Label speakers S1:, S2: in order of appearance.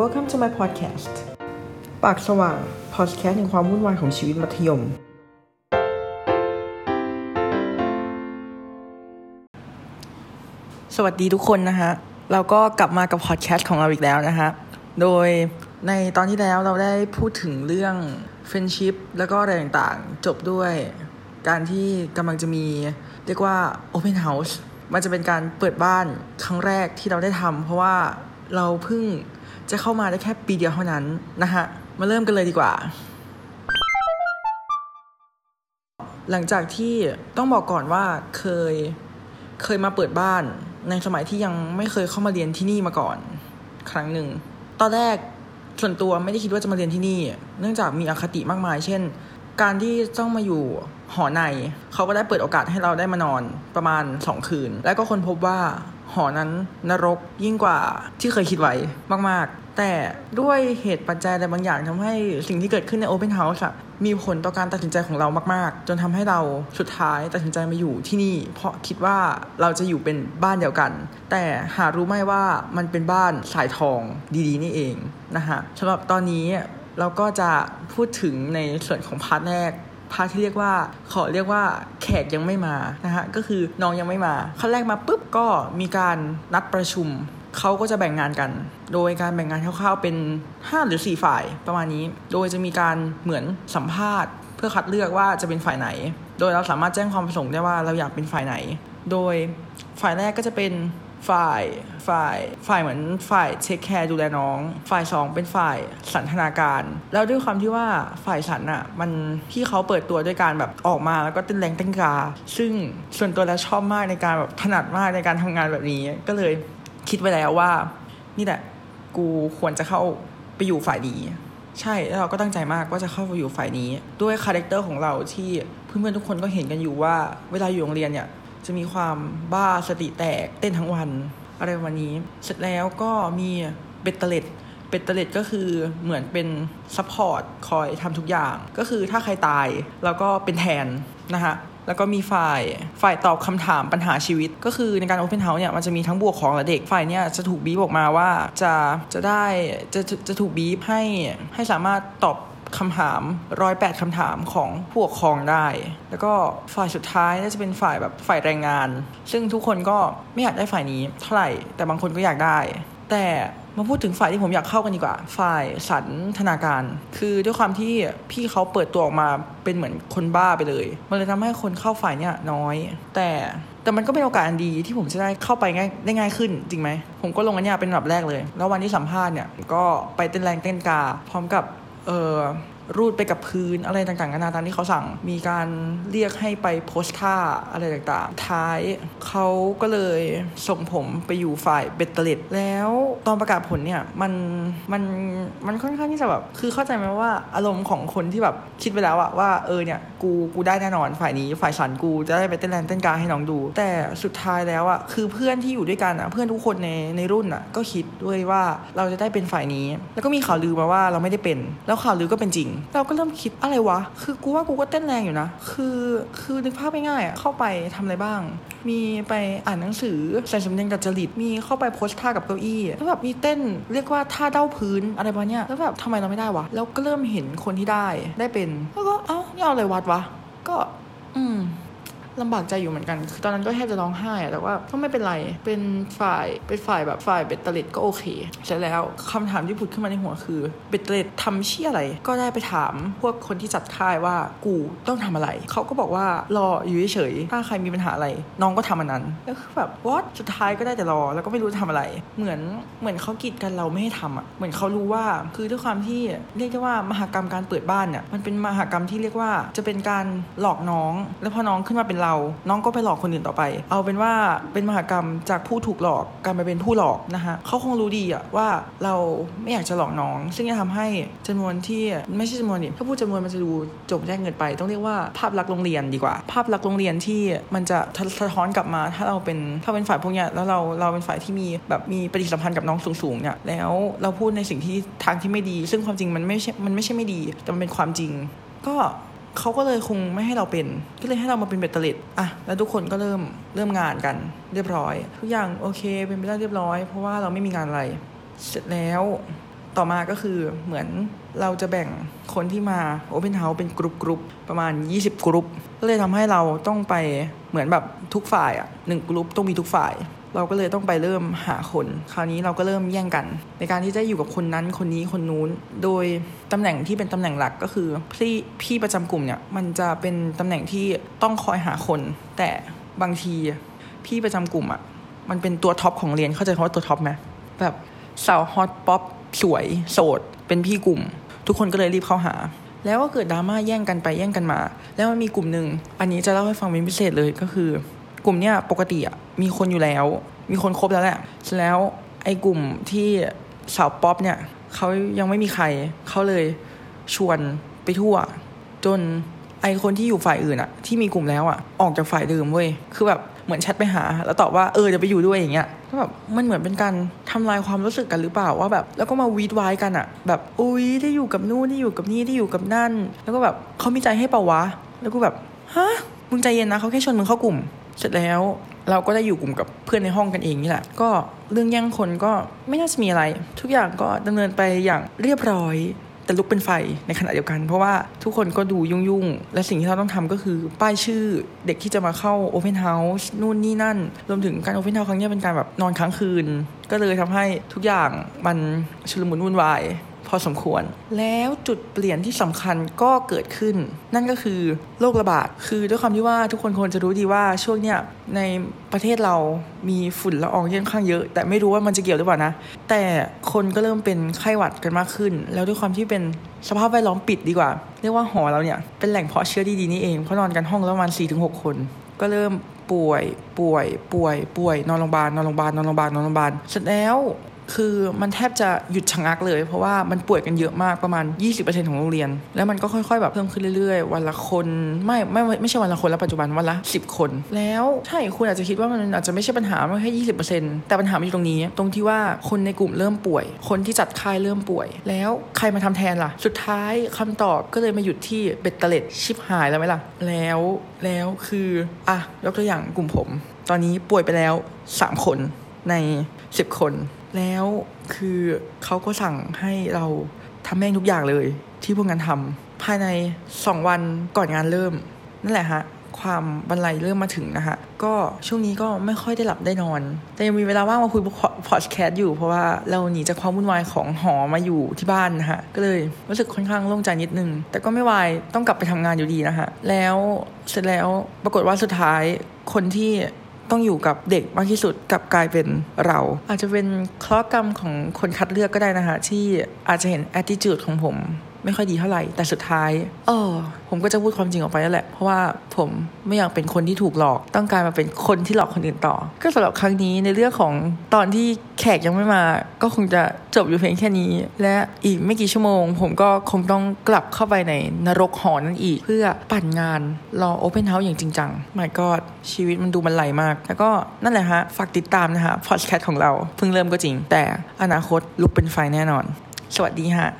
S1: Welcome to my podcast ปากสว่างพอดแคสต์ถึงความวุ่นวายของชีวิตมัธยม สวัสดีทุกคนนะฮะ เราก็กลับมากับพอดแคสต์ของเราอีกแล้วนะฮะ โดยในตอนที่แล้วเราได้พูดถึงเรื่องเฟรนชิพแล้วก็อะไรต่างๆ จบด้วยการที่กำลังจะมีเรียกว่า Open House มันจะเป็นการเปิดบ้านครั้งแรกที่เราได้ทำเพราะว่า เราเพิ่งจะเข้ามาได้แค่ปีเดียวเท่านั้นนะฮะ มาเริ่มกันเลยดีกว่า หลังจากที่ต้องบอกก่อนว่าเคยเคยมาเปิดบ้านในสมัยที่ยังไม่เคยเข้ามาเรียนที่นี่มาก่อน ครั้งหนึ่ง ตอนแรกส่วนตัวไม่ได้คิดว่าจะมาเรียนที่นี่ เนื่องจากมีอคติมากมาย เช่น การที่ต้องมาอยู่หอใน เขาก็ได้เปิดโอกาสให้เราได้มานอนประมาณสองคืน แล้วก็คนพบว่าหอนั้นนรกยิ่งกว่าที่เคยคิดไว้มาก ๆ แต่ด้วยเหตุปัจจัยอะไรบางอย่างทำให้สิ่งที่เกิดขึ้นใน Open House อะมีผลต่อการตัดสินใจของเรามาก ๆ จนทำให้เราสุดท้ายตัดสินใจมาอยู่ที่นี่ เพราะคิดว่าเราจะอยู่เป็นบ้านเดียวกัน แต่หารู้ไหมว่ามันเป็นบ้านสายทองดี ๆ นี่เองนะฮะสำหรับตอนนี้ เราก็จะพูดถึงในส่วนของ part แรก part ที่เรียกว่าขอเรียกว่าแขกยังไม่มานะฮะก็คือน้องยังไม่มาขั้นแรกมาปุ๊บก็มีการนัดประชุมเขาก็จะแบ่งงานกัน โดยการแบ่งงานคร่าวๆเป็น 5 หรือ 4 ฝ่ายประมาณนี้ โดยจะมีการเหมือนสัมภาษณ์ เพื่อคัดเลือกว่าจะเป็นฝ่ายไหน โดยเราสามารถแจ้งความประสงค์ได้ว่าเราอยากเป็นฝ่ายไหน โดยฝ่ายแรกก็จะเป็น ฝ่ายฝ่ายฝ่ายเหมือนฝ่าย take care ดูแลน้อง ฝ่ายสองเป็นฝ่ายสันทนาการ แล้วด้วยความที่ว่าฝ่ายสันอะมันพี่เขาเปิดตัวด้วยการแบบออกมาแล้วก็เต้นแรงเต้นกา ซึ่งส่วนตัวแล้วชอบมากในการแบบถนัดมากในการทำงานแบบนี้ ก็เลยคิดไว้แล้วว่า นี่แหละกูควรจะเข้าไปอยู่ฝ่ายนี้ใช่แล้วเราก็ตั้งใจมากว่าจะเข้าไปอยู่ฝ่ายนี้ ด้วย character ของเราที่เพื่อนๆทุกคนก็เห็นกันอยู่ว่า เวลาอยู่โรงเรียนเนี่ย จะมีความบ้าสติแตกเต้นทั้งวัน อะไรวันนี้ เสร็จแล้วก็มีเบ็ดเตล็ดเบ็ดเตล็ดก็คือเหมือนเป็น support คอยทำทุกอย่าง ก็คือถ้าใครตายแล้วก็เป็นแทนนะฮะแล้วก็มีฝ่ายฝ่ายตอบคำถามปัญหาชีวิต ก็คือในการ Open House เนี่ยมันจะมีทั้งบวกของและเด็กฝ่ายเนี่ยจะถูกบีบออกมาว่าจะจะได้จะจะถูกบีบให้ให้สามารถตอบ คำถามร้อยแปดคำถามของผู้ปกครองได้ แล้วก็ฝ่ายสุดท้ายน่าจะเป็นฝ่ายแบบฝ่ายแรงงาน ซึ่งทุกคนก็ไม่อยากได้ฝ่ายนี้เท่าไหร่ แต่บางคนก็อยากได้ แต่มาพูดถึงฝ่ายที่ผมอยากเข้ากันดีกว่า ฝ่ายสันทนาการ คือด้วยความที่พี่เขาเปิดตัวออกมาเป็นเหมือนคนบ้าไปเลย มันเลยทำให้คนเข้าฝ่ายเนี้ยน้อย แต่แต่มันก็เป็นโอกาสอันดีที่ผมจะได้เข้าไปง่ายได้ง่ายขึ้นจริงไหม ผมก็ลงอันเนี้ยเป็นอันดับแรกเลย แล้ววันที่สัมภาษณ์เนี่ยก็ไปเต้นแรงเต้นกา พร้อมกับ เออ รูดไปกับพื้นอะไรต่างๆนานาตามที่เขาสั่ง มีการเรียกให้ไปโพสท่าอะไรต่างๆ ท้ายเขาก็เลยส่งผมไปอยู่ฝ่ายเบตเตเลตแล้วตอนประกาศผลเนี่ย มันมันมันค่อนข้างที่จะแบบ คือเข้าใจไหมว่าอารมณ์ของคนที่แบบคิดไปแล้วอะว่าเออเนี่ยกูกูได้แน่นอนฝ่ายนี้ฝ่ายสันกูจะได้ไปเต้นแรงเต้นกาให้น้องดู แต่สุดท้ายแล้วอะคือเพื่อนที่อยู่ด้วยกันอะเพื่อนทุกคนในในรุ่นอะก็คิดด้วยว่าเราจะได้เป็นฝ่ายนี้ แล้วก็มีข่าวลือมาว่าเราไม่ได้เป็น แล้วข่าวลือก็เป็นจริงเราก็เริ่มคิดอะไรวะ คือกูว่ากูก็เต้นแรงอยู่นะ คือคือนึกภาพง่ายๆอะเข้าไปทำอะไรบ้าง มีไปอ่านหนังสือใส่สำเนียงดัดจริตมีเข้าไปโพสท่ากับเก้าอี้แล้วแบบมีเต้นเรียกว่าท่าเด้าพื้นอะไรประมาณนี้แล้วแบบทำไมเราไม่ได้วะแล้วก็เริ่มเห็นคนที่ได้ได้เป็นแล้วก็เอ้านี่เอาอะไรวัดวะก็ ลำบากใจอยู่เหมือนกันคือตอนนั้นก็แทบจะร้องไห้อะแต่ว่าก็ไม่เป็นไรเป็นฝ่ายเป็นฝ่ายแบบฝ่ายเบ็ดเตล็ดก็โอเคเสร็จแล้วคำถามที่ผุดขึ้นมาในหัวคือเบ็ดเตล็ดทำเชี่ยอะไร ก็ได้ไปถามพวกคนที่จัดค่ายว่ากูต้องทำอะไร เขาก็บอกว่ารออยู่เฉยๆถ้าใครมีปัญหาอะไร น้องก็ทำอันนั้นแล้วคือแบบ what สุดท้ายก็ได้แต่รอแล้วก็ไม่รู้จะทำอะไร เหมือนเหมือนเขากีดกันเราไม่ให้ทำอะเหมือนเขารู้ว่าคือด้วยความที่เรียกได้ว่ามหกรรมการเปิดบ้านเนี่ยมันเป็นมหกรรมที่เรียกว่าจะเป็นการหลอกน้อง แล้วพอน้องขึ้นมาเป็นเรา น้องก็ไปหลอกคนอื่นต่อไป เอาเป็นว่าเป็นมหากรรมจากผู้ถูกหลอกกลายมาเป็นผู้หลอกนะฮะเขาคงรู้ดีอะว่าเราไม่อยากจะหลอกน้อง ซึ่งจะทำให้จำนวนที่ไม่ใช่จำนวนนี่ถ้าพูดจำนวนมันจะดูจบแรกเงินไป ต้องเรียกว่าภาพลักษณ์โรงเรียนดีกว่า ภาพลักษณ์โรงเรียนที่มันจะสะท้อนกลับมา ถ้าเราเป็นถ้าเป็นฝ่ายพวกเนี้ยแล้วเราเราเป็นฝ่ายที่มีแบบมีปฏิสัมพันธ์กับน้องสูงๆเนี่ยแล้วเราพูดในสิ่งที่ทางที่ไม่ดี ซึ่งความจริงมันไม่ใช่มันไม่ใช่ไม่ดีแต่มันเป็นความจริง ก็ เขาก็เลยคงไม่ให้เราเป็น ก็เลยให้เรามาเป็นเบ็ดเตล็ดอะ แล้วทุกคนก็เริ่มเริ่มงานกันเรียบร้อย ทุกอย่างโอเคเป็นไปได้เรียบร้อย เพราะว่าเราไม่มีงานอะไร เสร็จแล้วต่อมาก็คือเหมือนเราจะแบ่งคนที่มา Open House เป็น group group ประมาณ 20 กรุ๊ป ก็เลยทำให้เราต้องไปเหมือนแบบทุกฝ่ายอะหนึ่งกรุ๊ปต้องมีทุกฝ่าย เราก็เลยต้องไปเริ่มหาคน คราวนี้เราก็เริ่มแย่งกัน ในการที่จะอยู่กับคนนั้นคนนี้คนนู้น โดยตำแหน่งที่เป็นตำแหน่งหลักก็คือพี่พี่ประจำกลุ่มเนี่ยมันจะเป็นตำแหน่งที่ต้องคอยหาคน แต่บางทีพี่ประจำกลุ่มอะมันเป็นตัวท็อปของโรงเรียนเข้าใจคำว่าตัวท็อปไหมแบบสาวฮอตป๊อปสวยโสด เป็นพี่กลุ่ม ทุกคนก็เลยรีบเข้าหา แล้วก็เกิดดราม่าแย่งกันไปแย่งกันมา แล้วมันมีกลุ่มหนึ่งอันนี้จะเล่าให้ฟังเป็นพิเศษเลยก็คือ กลุ่มเนี้ยปกติอะมีคนอยู่แล้ว มีคนครบแล้วแหละแล้วไอ้กลุ่มที่สาวป๊อปเนี่ยเขายังไม่มีใครเขาเลยชวนไปทั่ว จนไอคนที่อยู่ฝ่ายอื่นอะที่มีกลุ่มแล้วอะออกจากฝ่ายเดิมเว้ยคือแบบเหมือนแชทไปหา แล้วตอบว่าเออจะไปอยู่ด้วยอย่างเงี้ยก็แบบมันเหมือนเป็นการทำลายความรู้สึกกันหรือเปล่าว่าแบบ แล้วก็มาวีดไว้กันอะแบบอุ้ยได้อยู่กับนู่นได้อยู่กับนี่ได้อยู่กับนั่น แล้วก็แบบเขามีใจให้เปล่าวะ แล้วก็แบบฮะมึงใจเย็นนะเขาแค่ชวนมึงเข้ากลุ่ม เสร็จแล้วเราก็ได้อยู่กลุ่มกับเพื่อนในห้องกันเองนี่แหละ ก็เรื่องแย่งคนก็ไม่น่าจะมีอะไร ทุกอย่างก็ดำเนินไปอย่างเรียบร้อย แต่ลุกเป็นไฟในขณะเดียวกัน เพราะว่าทุกคนก็ดูยุ่งๆ และสิ่งที่เราต้องทำก็คือ ป้ายชื่อเด็กที่จะมาเข้า Open House นู่นนี่นั่น รวมถึงการ Open House ครั้งนี้เป็นการแบบนอนค้างคืน ก็เลยทำให้ทุกอย่างมันชุลมุนวุ่นวาย อสมควร แล้วจุดเปลี่ยนที่สำคัญก็เกิดขึ้น นั่นก็คือโรคระบาด คือด้วยความที่ว่าทุกคนควรจะรู้ดีว่าช่วงเนี้ยในประเทศเรามีฝุ่นละอองค่อนข้างเยอะ แต่ไม่รู้ว่ามันจะเกี่ยวหรือเปล่านะ แต่คนก็เริ่มเป็นไข้หวัดกันมากขึ้น แล้วด้วยความที่เป็นสภาพแวดล้อมปิดดีกว่า เรียกว่าหอเราเนี่ยเป็นแหล่งเพาะเชื้อดีๆนี่เองเพราะนอนกันห้องละประมาณ4-6 คน ก็เริ่มป่วย ป่วย ป่วย ป่วย นอนโรงพยาบาล นอนโรงพยาบาล นอนโรงพยาบาล นอนโรงพยาบาล เสร็จแล้ว คือมันแทบจะหยุดชะงักเลย เพราะว่ามันป่วยกันเยอะมากประมาณ 20%ของโรงเรียน แล้วมันก็ค่อยๆแบบเพิ่มขึ้นเรื่อยๆ วันละคนไม่ไม่ไม่ใช่วันละคนแล้วปัจจุบันวันละ 10 คน แล้วใช่คุณอาจจะคิดว่ามันอาจจะไม่ใช่ปัญหามันแค่20%แต่ปัญหามันอยู่ตรงนี้ ตรงที่ว่าคนในกลุ่มเริ่มป่วย คนที่จัดค่ายเริ่มป่วย แล้วใครมาทำแทนล่ะ สุดท้ายคำตอบก็เลยมาหยุดที่เบ็ดเตล็ดชิบหายแล้วไหมล่ะ แล้วแล้วคืออะยกตัวอย่างกลุ่มผม ตอนนี้ป่วยไปแล้ว 3 คนใน 10 คน แล้วคือเขาก็สั่งให้เราทำแม่งทุกอย่างเลย ที่พวกงานทำภายใน 2 วันก่อนงานเริ่ม นั่นแหละฮะความบันไลเริ่มมาถึงนะฮะก็ช่วงนี้ก็ไม่ค่อยได้หลับได้นอน แต่ยังมีเวลาว่างมาคุยพอดแคสต์อยู่เพราะว่าเราหนีจากความวุ่นวายของหอมาอยู่ที่บ้านนะฮะก็เลยรู้สึกค่อนข้างโล่งใจนิดนึง แต่ก็ไม่วายต้องกลับไปทำงานอยู่ดีนะฮะแล้วเสร็จแล้วปรากฏว่าสุดท้ายคนที่ ต้องอยู่กับเด็กมากที่สุดกับกลายเป็นเรา อาจจะเป็นเคราะห์กรรมของคนคัดเลือกก็ได้นะคะที่อาจจะเห็นแอดดิจูดของผม ไม่ค่อยดีเท่าไหร่ แต่สุดท้าย เออ ผมก็จะพูดความจริงออกไปแล้วแหละ เพราะว่าผมไม่อยากเป็นคนที่ถูกหลอก ต้องการมาเป็นคนที่หลอกคนอื่นต่อ ก็สำหรับครั้งนี้ในเรื่องของตอนที่แขกยังไม่มา ก็คงจะจบอยู่เพียงแค่นี้ และอีกไม่กี่ชั่วโมง ผมก็คงต้องกลับเข้าไปในนรกหอนั่นอีก เพื่อปั่นงานรอ Open House อย่างจริงจัง my god ชีวิตมันดูมันไหลมาก แล้วก็นั่นแหละฮะ ฝากติดตามนะฮะพอดแคสต์ของเราเพิ่งเริ่มก็จริง แต่อนาคตลุกเป็นไฟแน่นอน สวัสดีฮะ